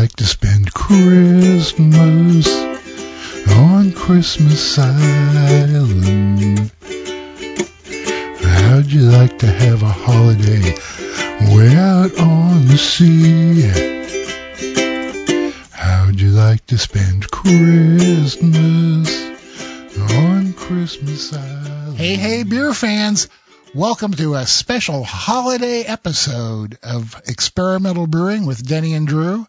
like to spend Christmas on Christmas Island? How'd you like to have a holiday way out on the sea? How'd you like to spend Christmas on Christmas Island? Hey, hey, beer fans! Welcome to a special holiday episode of Experimental Brewing with Denny and Drew.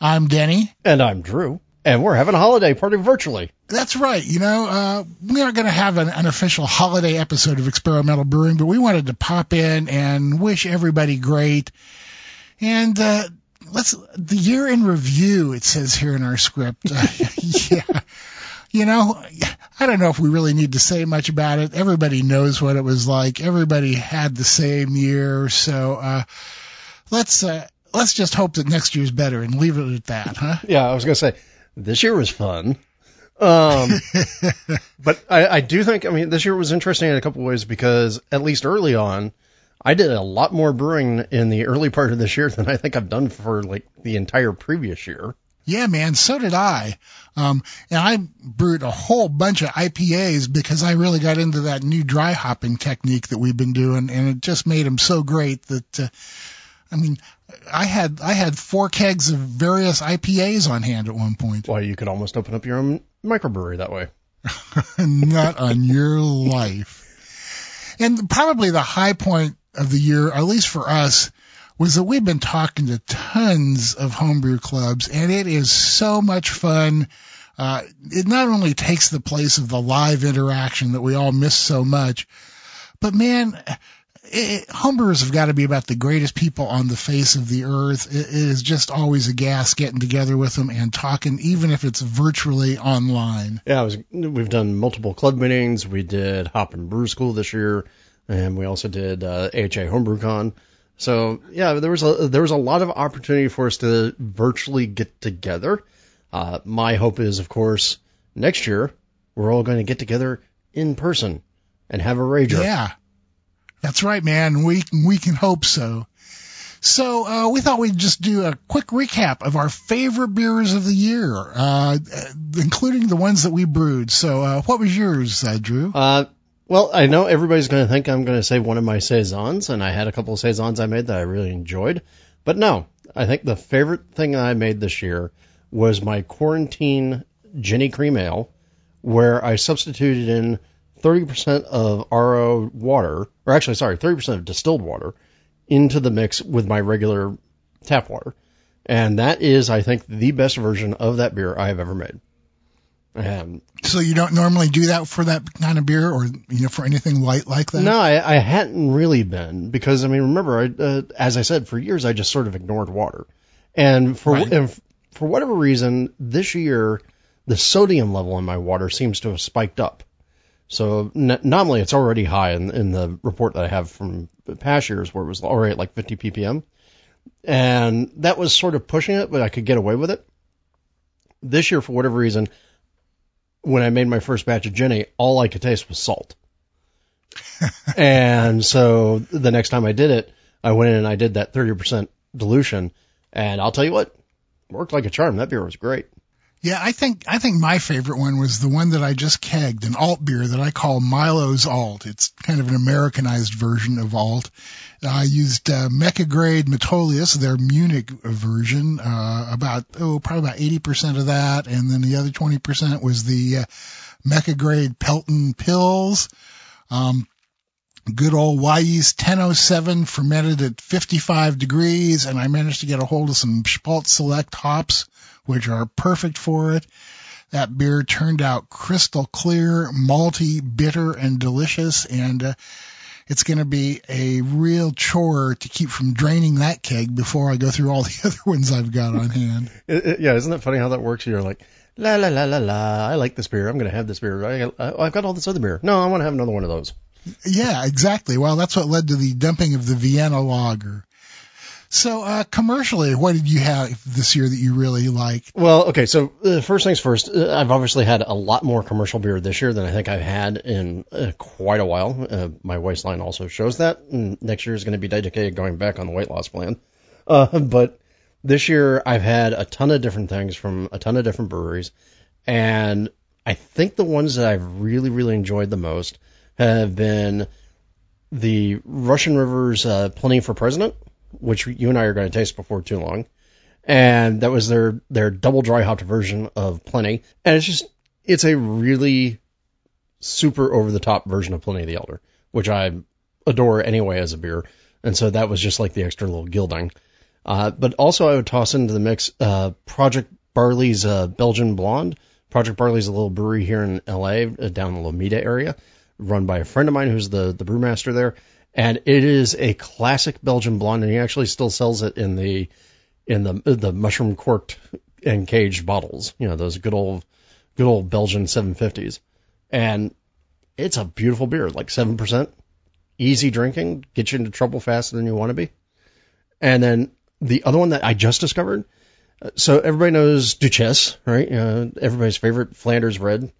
I'm Denny. And I'm Drew. And we're having a holiday party virtually. That's right. You know, uh, we aren't going to have an, an official holiday episode of Experimental Brewing, but we wanted to pop in and wish everybody great. And, uh, let's, the year in review, it says here in our script. Uh, yeah. You know, I don't know if we really need to say much about it. Everybody knows what it was like. Everybody had the same year. So, uh, let's, uh, let's just hope that next year's better and leave it at that, huh? Yeah, I was going to say, this year was fun. Um, but I, I do think, I mean, this year was interesting in a couple of ways because at least early on, I did a lot more brewing in the early part of this year than I think I've done for like the entire previous year. Yeah, man, so did I. Um, and I brewed a whole bunch of IPAs because I really got into that new dry hopping technique that we've been doing, and it just made them so great that, uh, I mean, I had I had four kegs of various IPAs on hand at one point. Well, you could almost open up your own microbrewery that way. Not on your life. And probably the high point of the year, at least for us, was that we've been talking to tons of homebrew clubs, and it is so much fun. Uh, it not only takes the place of the live interaction that we all miss so much, but man, it, homebrewers have got to be about the greatest people on the face of the earth. It, it is just always a gas getting together with them and talking, even if it's virtually online. Yeah, was, we've done multiple club meetings. We did Hop and Brew School this year, and we also did uh, AHA HomebrewCon. So yeah, there was a there was a lot of opportunity for us to virtually get together. Uh, my hope is, of course, next year we're all going to get together in person and have a rager. Yeah, that's right, man. We we can hope so. So uh, we thought we'd just do a quick recap of our favorite beers of the year, uh, including the ones that we brewed. So uh, what was yours, uh, Drew? Uh, well, I know everybody's going to think I'm going to say one of my saisons, and I had a couple of saisons I made that I really enjoyed. But no, I think the favorite thing I made this year was my quarantine Genny Cream Ale, where I substituted in 30% of RO water, or actually, sorry, 30% of distilled water into the mix with my regular tap water. And that is, I think, the best version of that beer I have ever made. Um, so you don't normally do that for that kind of beer, or you know, for anything light like that? No, I, I hadn't really been because I mean, remember, I, uh, as I said, for years I just sort of ignored water, and for Right. and for whatever reason, this year the sodium level in my water seems to have spiked up. So n- normally it's already high in, in the report that I have from past years where it was already at like 50 ppm, and that was sort of pushing it, but I could get away with it. This year, for whatever reason, when I made my first batch of Genny, all I could taste was salt. and so the next time I did it, I went in and I did that 30% dilution, and I'll tell you what, worked like a charm. That beer was great. Yeah, I think I think my favorite one was the one that I just kegged, an alt beer that I call Milo's Alt. It's kind of an Americanized version of alt. I used uh, Mecca Grade Metolius, their Munich version, uh, about oh probably about eighty percent of that, and then the other twenty percent was the uh, Mecca Grade Pelton Pils. Um, good old Wyeast 1007 fermented at 55 degrees, and I managed to get a hold of some Spalt Select hops, which are perfect for it. That beer turned out crystal clear, malty, bitter, and delicious, and uh, it's going to be a real chore to keep from draining that keg before I go through all the other ones I've got on hand. It, it, yeah, isn't that funny how that works? You're like, la la la la la. I like this beer. I'm going to have this beer. I, I, I've got all this other beer. No, I want to have another one of those. Yeah, exactly. Well, that's what led to the dumping of the Vienna lager. So, uh, commercially, what did you have this year that you really liked? Well, okay, so uh, first things first, uh, I've obviously had a lot more commercial beer this year than I think I've had in uh, quite a while. Uh, my waistline also shows that. And next year is going to be dedicated going back on the weight loss plan. Uh, but this year I've had a ton of different things from a ton of different breweries, and I think the ones that I've really, really enjoyed the most have been the Russian Rivers uh, Pliny for President, which you and I are going to taste before too long, and that was their their double dry hopped version of Pliny, and it's just it's a really super over the top version of Pliny the Elder, which I adore anyway as a beer, and so that was just like the extra little gilding. Uh, but also I would toss into the mix uh, Project Barley's uh, Belgian Blonde. Project Barley's a little brewery here in LA, uh, down in the Lomita area, run by a friend of mine who's the the brewmaster there, and it is a classic Belgian blonde, and he actually still sells it in the in the the mushroom corked and caged bottles. You know those good old good old Belgian 750s, and it's a beautiful beer, like seven percent, easy drinking, gets you into trouble faster than you want to be, and then the other one that I just discovered. uh, So everybody knows Duchesse, right? Uh, everybody's favorite Flanders red.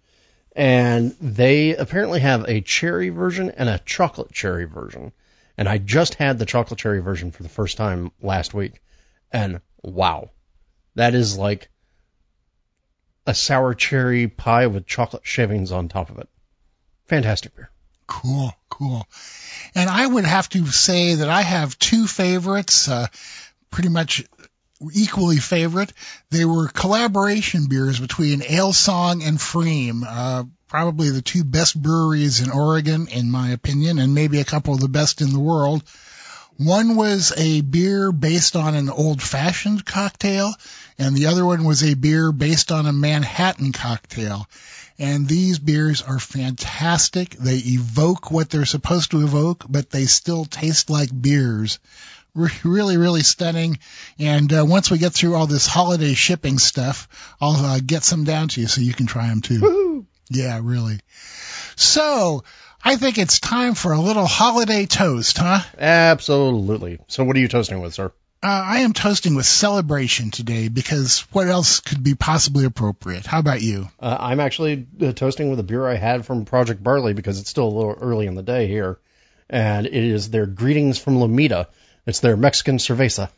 And they apparently have a cherry version and a chocolate cherry version. And I just had the chocolate cherry version for the first time last week. And wow, that is like a sour cherry pie with chocolate shavings on top of it. Fantastic beer. Cool, cool. And I would have to say that I have two favorites, uh, pretty much equally favorite. They were collaboration beers between Alesong and Freem. Uh, probably the two best breweries in Oregon, in my opinion, and maybe a couple of the best in the world. One was a beer based on an old fashioned cocktail, and the other one was a beer based on a Manhattan cocktail. And these beers are fantastic. They evoke what they're supposed to evoke, but they still taste like beers. Re- Really, really stunning. And uh, once we get through all this holiday shipping stuff, I'll uh, get some down to you so you can try them too. Woohoo! Yeah, really. So, I think it's time for a little holiday toast, huh? Absolutely. So what are you toasting with, sir? Uh, I am toasting with celebration today because what else could be possibly appropriate? How about you? Uh, I'm actually uh, toasting with a beer I had from Project Barley because it's still a little early in the day here, and it is their greetings from Lomita. It's their Mexican cerveza,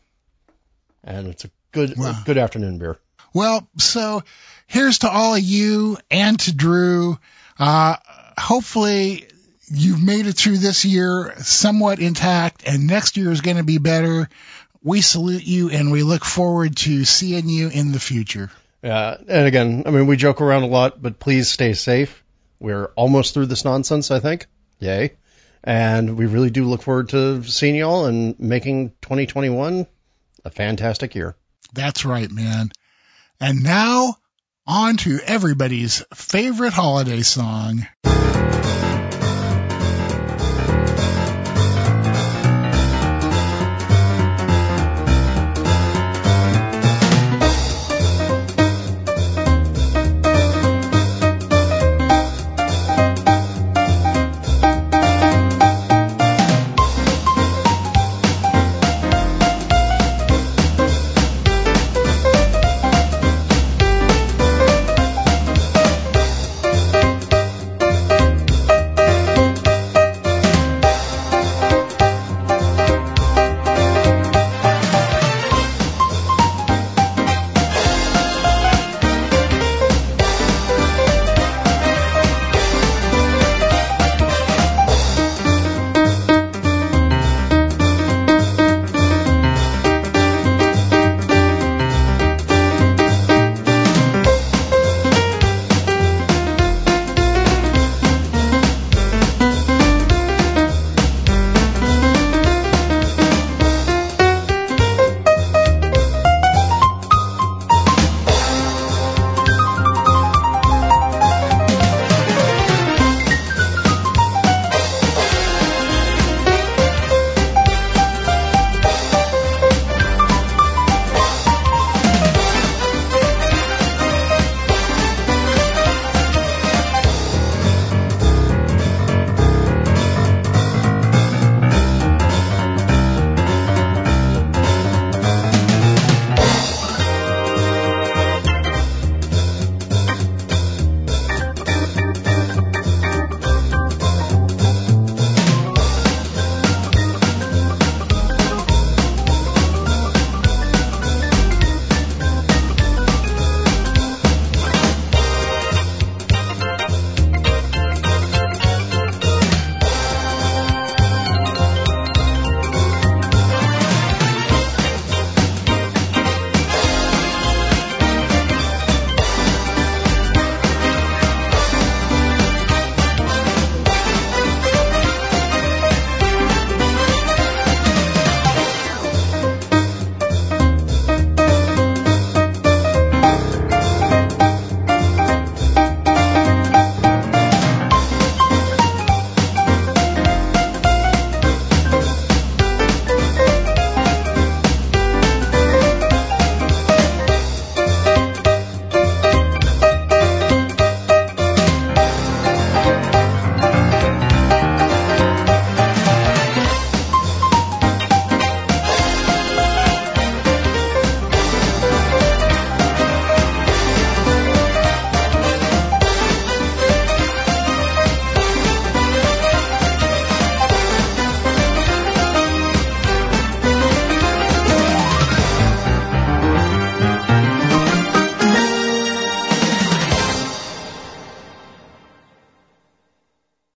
and it's a good Wow. a good afternoon beer. Well, so here's to all of you and to Drew. Uh, hopefully you've made it through this year somewhat intact and next year is going to be better. We salute you and we look forward to seeing you in the future. Uh, and again, I mean, we joke around a lot, but please stay safe. We're almost through this nonsense, I think. Yay. And we really do look forward to seeing y'all and making 2021 a fantastic year. That's right, man. And now on to everybody's favorite holiday song.